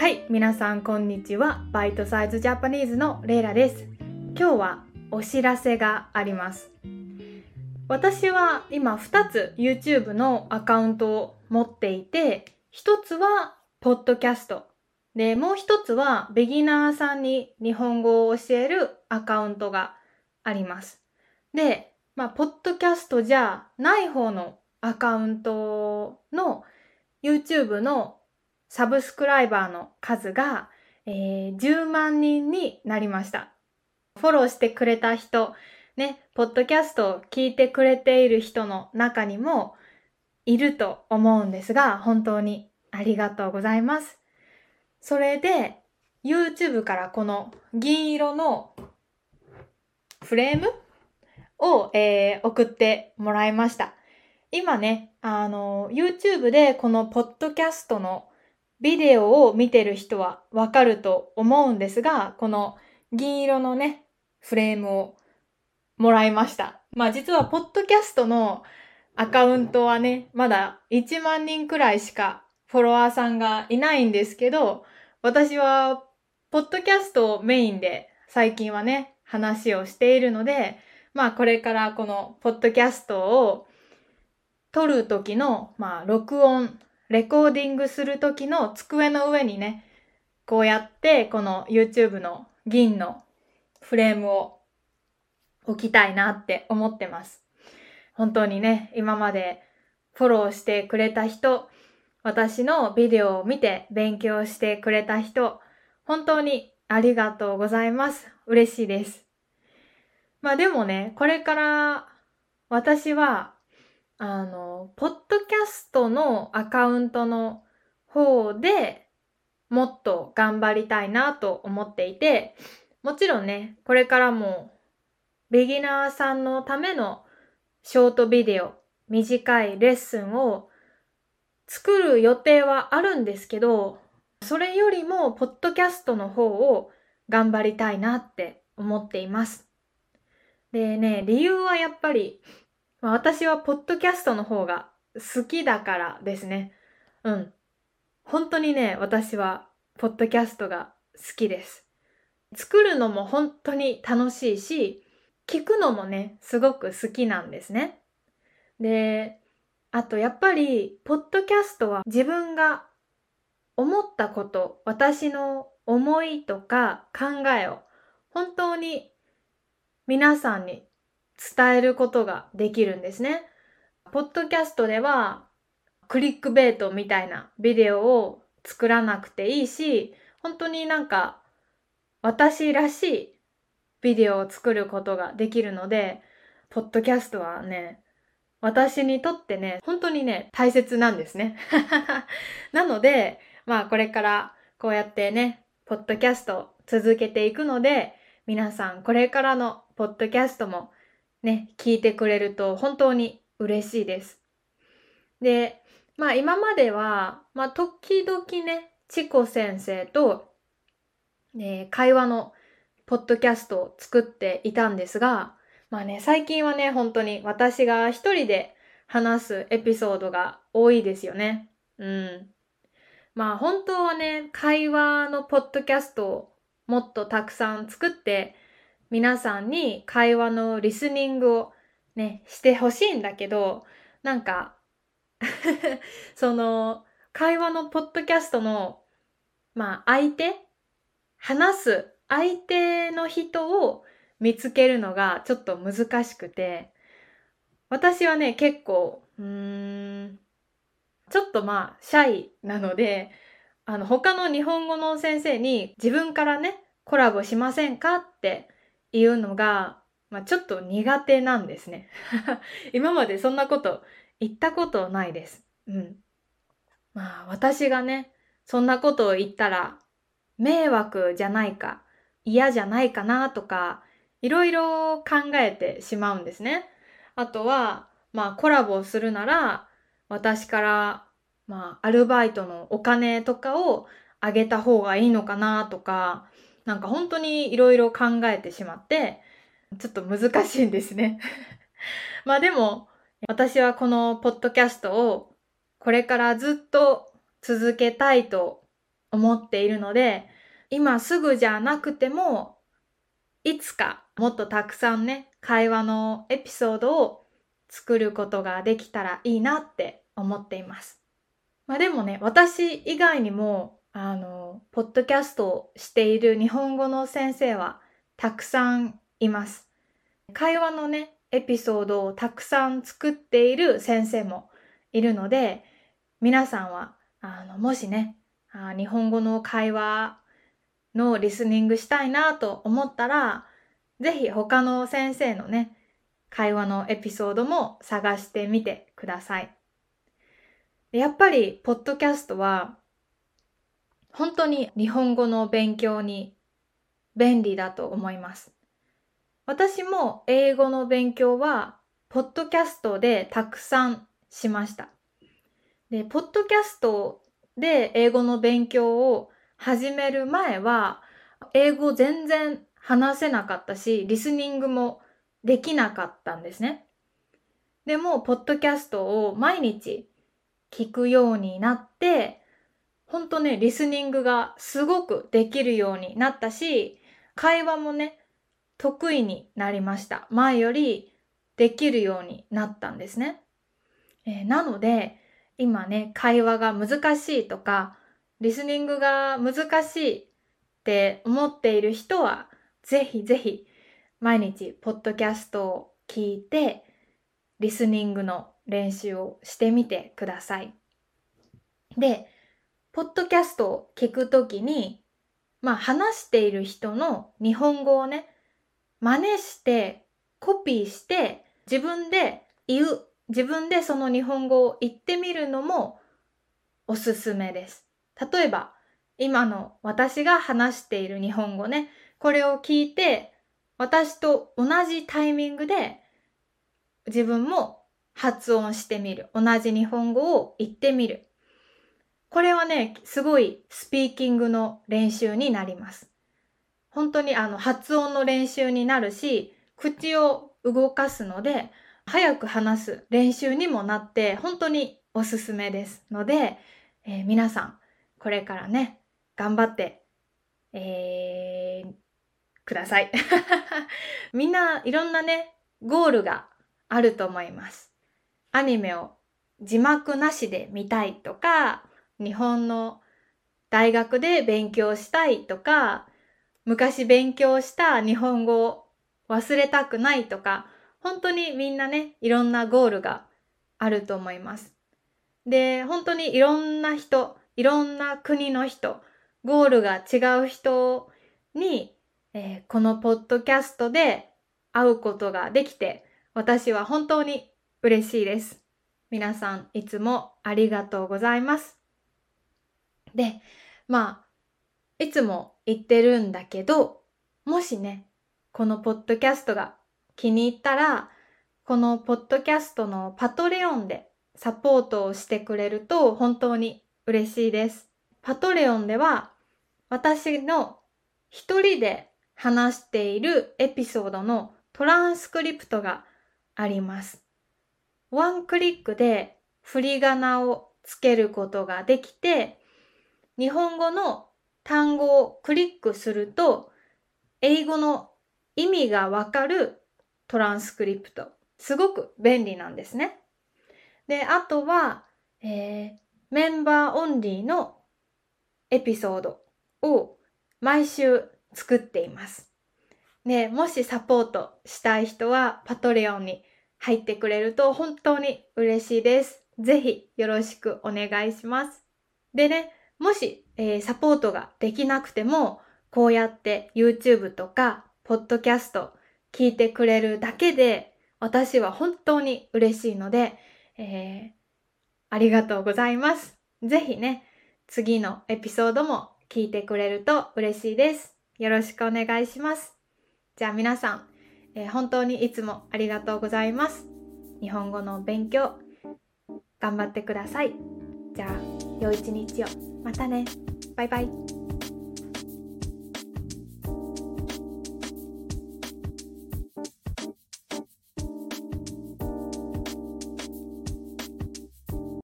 はい、皆さんこんにちは。バイトサイズジャパニーズのレイラです。今日はお知らせがあります。私は今2つ YouTube のアカウントを持っていて、1つはポッドキャスト。で、もう1つはビギナーさんに日本語を教えるアカウントがあります。で、まあ、ポッドキャストじゃない方のアカウントの YouTube のサブスクライバーの数が、えー10万人になりました。フォローしてくれた人、ね、ポッドキャストを聞いてくれている人の中にもいると思うんですが、本当にありがとうございます。それで、YouTube からこの銀色のフレームを、えー送ってもらいました。今ね、あの、YouTube でこのポッドキャストのビデオを見てる人はわかると思うんですが、この銀色のね、フレームをもらいました。まあ実はポッドキャストのアカウントはね、まだ1万人くらいしかフォロワーさんがいないんですけど、私はポッドキャストをメインで最近はね、話をしているので、まあこれからこのポッドキャストを撮る時の、まあ録音、レコーディングする時の机の上にね、こうやってこの YouTube の銀のフレームを置きたいなって思ってます。本当にね、今までフォローしてくれた人、私のビデオを見て勉強してくれた人、本当にありがとうございます。嬉しいです。まあでもね、これから私は、あの、ポッドキャストのアカウントの方でもっと頑張りたいなと思っていて、もちろんね、これからもビギナーさんのためのショートビデオ、短いレッスンを作る予定はあるんですけど、それよりもポッドキャストの方を頑張りたいなって思っています。でね、理由はやっぱり、まあ私はポッドキャストの方が好きだからですね。うん。本当にね、私はポッドキャストが好きです。作るのも本当に楽しいし、聞くのもね、すごく好きなんですね。で、あとやっぱり、ポッドキャストは自分が思ったこと、私の思いとか考えを本当に皆さんに伝えることができるんですね。ポッドキャストではクリックベイトみたいなビデオを作らなくていいし、本当になんか私らしいビデオを作ることができるので、ポッドキャストはね、私にとってね、本当にね、大切なんですね。なので、まあこれからこうやってね、ポッドキャスト続けていくので、皆さんこれからのポッドキャストもね、聞いてくれると本当に嬉しいです。で、まあ今までは、まあ時々ね、チコ先生と、ね、会話のポッドキャストを作っていたんですが、まあね、最近はね、本当に私が一人で話すエピソードが多いですよね。うん。まあ本当はね、会話のポッドキャストをもっとたくさん作って、皆さんに会話のリスニングをね、してほしいんだけど、なんか、その、会話のポッドキャストの、まあ相手話す相手の人を見つけるのがちょっと難しくて、私はね、結構、うーん、ちょっとまあ、シャイなので、あの、他の日本語の先生に自分からね、コラボしませんかっていうのが、まあ、ちょっと苦手なんですね。今までそんなこと言ったことないです。うん。まあ、私がね、そんなことを言ったら、迷惑じゃないか、嫌じゃないかなとか、いろいろ考えてしまうんですね。あとは、まあ、コラボをするなら、私から、まあ、アルバイトのお金とかをあげた方がいいのかなとか、なんか本当にいろいろ考えてしまって、ちょっと難しいんですね。まあでも、私はこのポッドキャストをこれからずっと続けたいと思っているので、今すぐじゃなくても、いつかもっとたくさんね、会話のエピソードを作ることができたらいいなって思っています。まあでもね、私以外にも、あの、ポッドキャストをしている日本語の先生はたくさんいます。会話のね、エピソードをたくさん作っている先生もいるので、皆さんは、あの、もしね、あ日本語の会話のリスニングしたいなと思ったら、ぜひ他の先生のね、会話のエピソードも探してみてください。やっぱり、ポッドキャストは、本当に日本語の勉強に便利だと思います。私も英語の勉強は、ポッドキャストでたくさんしました。で、ポッドキャストで英語の勉強を始める前は、英語全然話せなかったし、リスニングもできなかったんですね。でも、ポッドキャストを毎日聞くようになって、ほんとね、リスニングがすごくできるようになったし、会話もね、得意になりました。前よりできるようになったんですね。えー、なので、今ね、会話が難しいとか、リスニングが難しいって思っている人は、ぜひぜひ毎日ポッドキャストを聞いて、リスニングの練習をしてみてください。で、ポッドキャストを聞くときに、まあ話している人の日本語をね、真似して、コピーして、自分で言う、自分でその日本語を言ってみるのもおすすめです。例えば、今の私が話している日本語ね、これを聞いて、私と同じタイミングで自分も発音してみる。同じ日本語を言ってみる。これはね、すごいスピーキングの練習になります。本当にあの発音の練習になるし、口を動かすので、早く話す練習にもなって、本当におすすめですので、えー、皆さん、これからね、頑張って、えー、ください。みんないろんなね、ゴールがあると思います。アニメを字幕なしで見たいとか、日本の大学で勉強したいとか、昔勉強した日本語を忘れたくないとか、本当にみんなね、いろんなゴールがあると思います。で、本当にいろんな人、いろんな国の人、ゴールが違う人に、えー、このポッドキャストで会うことができて、私は本当に嬉しいです。皆さんいつもありがとうございます。で、まあ、いつも言ってるんだけど、もしね、このポッドキャストが気に入ったら、このポッドキャストのパトレオンでサポートをしてくれると本当に嬉しいです。パトレオンでは私の一人で話しているエピソードのトランスクリプトがあります。ワンクリックで振り仮名をつけることができて、日本語の単語をクリックすると、英語の意味がわかるトランスクリプト。すごく便利なんですね。で、あとは、えー、メンバーオンリーのエピソードを毎週作っています。で、もしサポートしたい人はパトレオンに入ってくれると本当に嬉しいです。ぜひよろしくお願いします。でね、もし、えー、サポートができなくても、こうやって YouTube とか、ポッドキャスト聞いてくれるだけで、私は本当に嬉しいので、えー、ありがとうございます。ぜひね、次のエピソードも聞いてくれると嬉しいです。よろしくお願いします。じゃあ皆さん、えー、本当にいつもありがとうございます。日本語の勉強、頑張ってください。じゃあ、良い一日を。またね。バイバイ。